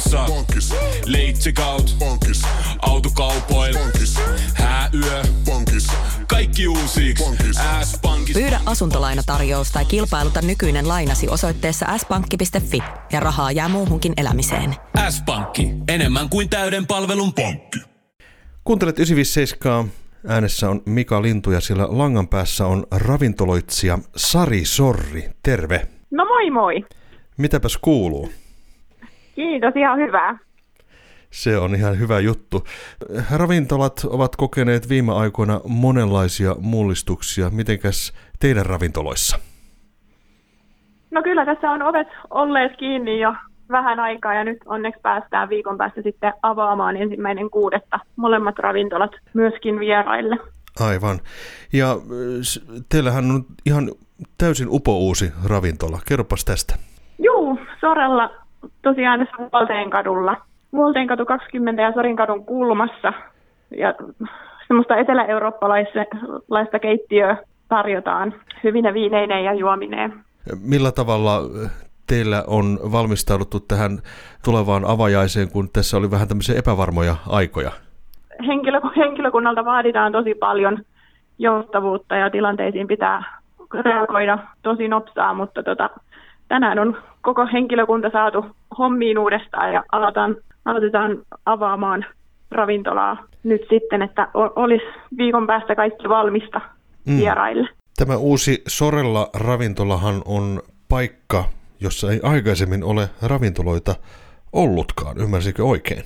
pankissa. Pankis, Leitsikaut, pankis, autokaupoil, pankis, hääyö, pankis, kaikki uusi. S-pankki. Pyydä asuntolainatarjous tai kilpailuta nykyinen lainasi osoitteessa s-pankki.fi ja rahaa jää muuhunkin elämiseen. S-pankki, enemmän kuin täyden palvelun pankki. Kuuntelet 957. Äänessä on Mika Lintu ja siellä langan päässä on ravintoloitsija Sari Sorri. Terve. No moi moi. Mitäpäs kuuluu? Kiitos, ihan hyvää. Se on ihan hyvä juttu. Ravintolat ovat kokeneet viime aikoina monenlaisia mullistuksia. Mitenkäs teidän ravintoloissa? No kyllä tässä on ovet olleet kiinni jo vähän aikaa ja nyt onneksi päästään viikon päästä sitten avaamaan ensimmäinen kuudetta molemmat ravintolat myöskin vieraille. Aivan. Ja äh, teillähän on ihan täysin upouusi ravintola. Kerropas tästä. Juu, Sorella tosiaan tässä Vuolteenkadulla. Vuolteenkatu 20 ja Sorinkadun kulmassa. Ja semmoista etelä-eurooppalaista keittiöä tarjotaan hyvine viineineen ja juomineen. Millä tavalla äh, teillä on valmistauduttu tähän tulevaan avajaiseen, kun tässä oli vähän tämmöisiä epävarmoja aikoja? henkilö, henkilökunnalta vaaditaan tosi paljon joustavuutta ja tilanteisiin pitää reagoida tosi nopsaa, mutta tota, tänään on koko henkilökunta saatu hommiin uudestaan ja aletaan, aloitetaan avaamaan ravintolaa nyt sitten, että olisi viikon päästä kaikki valmista Mm. vieraille. Tämä uusi Sorella ravintolahan on paikka, jossa ei aikaisemmin ole ravintoloita ollutkaan. Ymmärsikö oikein?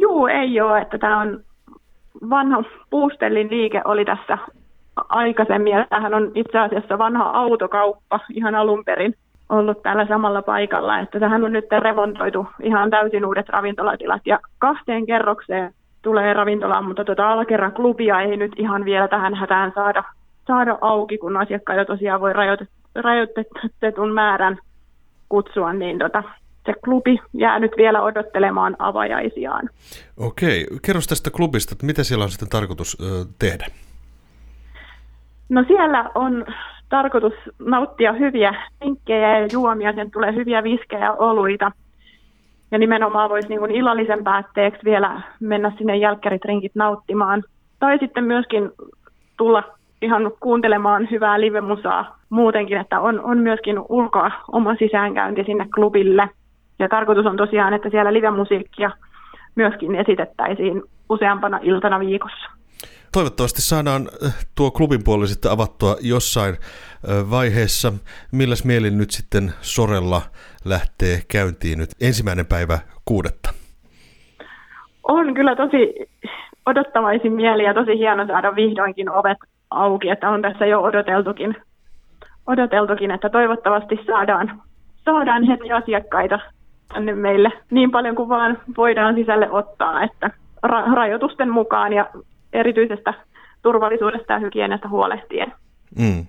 Juu, ei ole, että tämä on vanha Puustellin liike oli tässä aikaisemmin ja tämähän on itse asiassa vanha autokauppa ihan alun perin ollut täällä samalla paikalla, että tähän on nyt remontoitu ihan täysin uudet ravintolatilat ja kahteen kerrokseen tulee ravintolaan, mutta tuota alakerran klubia ei nyt ihan vielä tähän hätään saada, saada auki, kun asiakkaita tosiaan voi rajoitet, rajoitetun määrän kutsua, niin tota, se klubi jää nyt vielä odottelemaan avajaisiaan. Okei, kerro tästä klubista, että mitä siellä on sitten tarkoitus ö, tehdä? No siellä on tarkoitus nauttia hyviä vinkkejä ja juomia, sen tulee hyviä viskejä ja oluita. Ja nimenomaan voisi niin illallisen päätteeksi vielä mennä sinne jälkkäritrinkit nauttimaan. Tai sitten myöskin tulla ihan kuuntelemaan hyvää livemusaa muutenkin, että on, on myöskin ulkoa oma sisäänkäynti sinne klubille. Ja tarkoitus on tosiaan, että siellä livemusiikkia myöskin esitettäisiin useampana iltana viikossa. Toivottavasti saadaan ö, tuo klubin puoli sitten avattua jossain ö, vaiheessa. Milläs mielin nyt sitten Sorella lähtee käyntiin nyt ensimmäinen päivä kuudetta? On kyllä tosi odottavaisin mieli ja tosi hieno saada vihdoinkin ovet auki, että on tässä jo odoteltukin, odoteltukin että toivottavasti saadaan, saadaan heti asiakkaita tänne meille niin paljon kuin vaan voidaan sisälle ottaa, että ra- rajoitusten mukaan ja erityisestä turvallisuudesta ja hygieniasta huolehtien. Mm.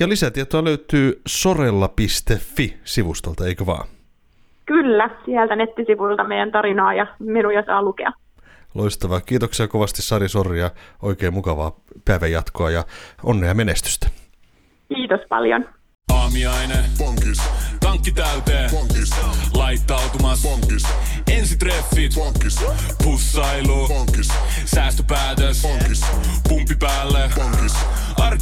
Ja lisätietoa löytyy sorella.fi-sivustolta, eikö vaan? Kyllä, sieltä nettisivuilta meidän tarinaa ja menuja saa lukea. Loistavaa. Kiitoksia kovasti Sari Sorri ja oikein mukavaa päivän jatkoa ja onnea ja menestystä. Kiitos paljon. Aamiainen, pankis, tankki täyteen, pankis, laittautumas, pankis, ensitreffit, pankis, pussailu, pankis,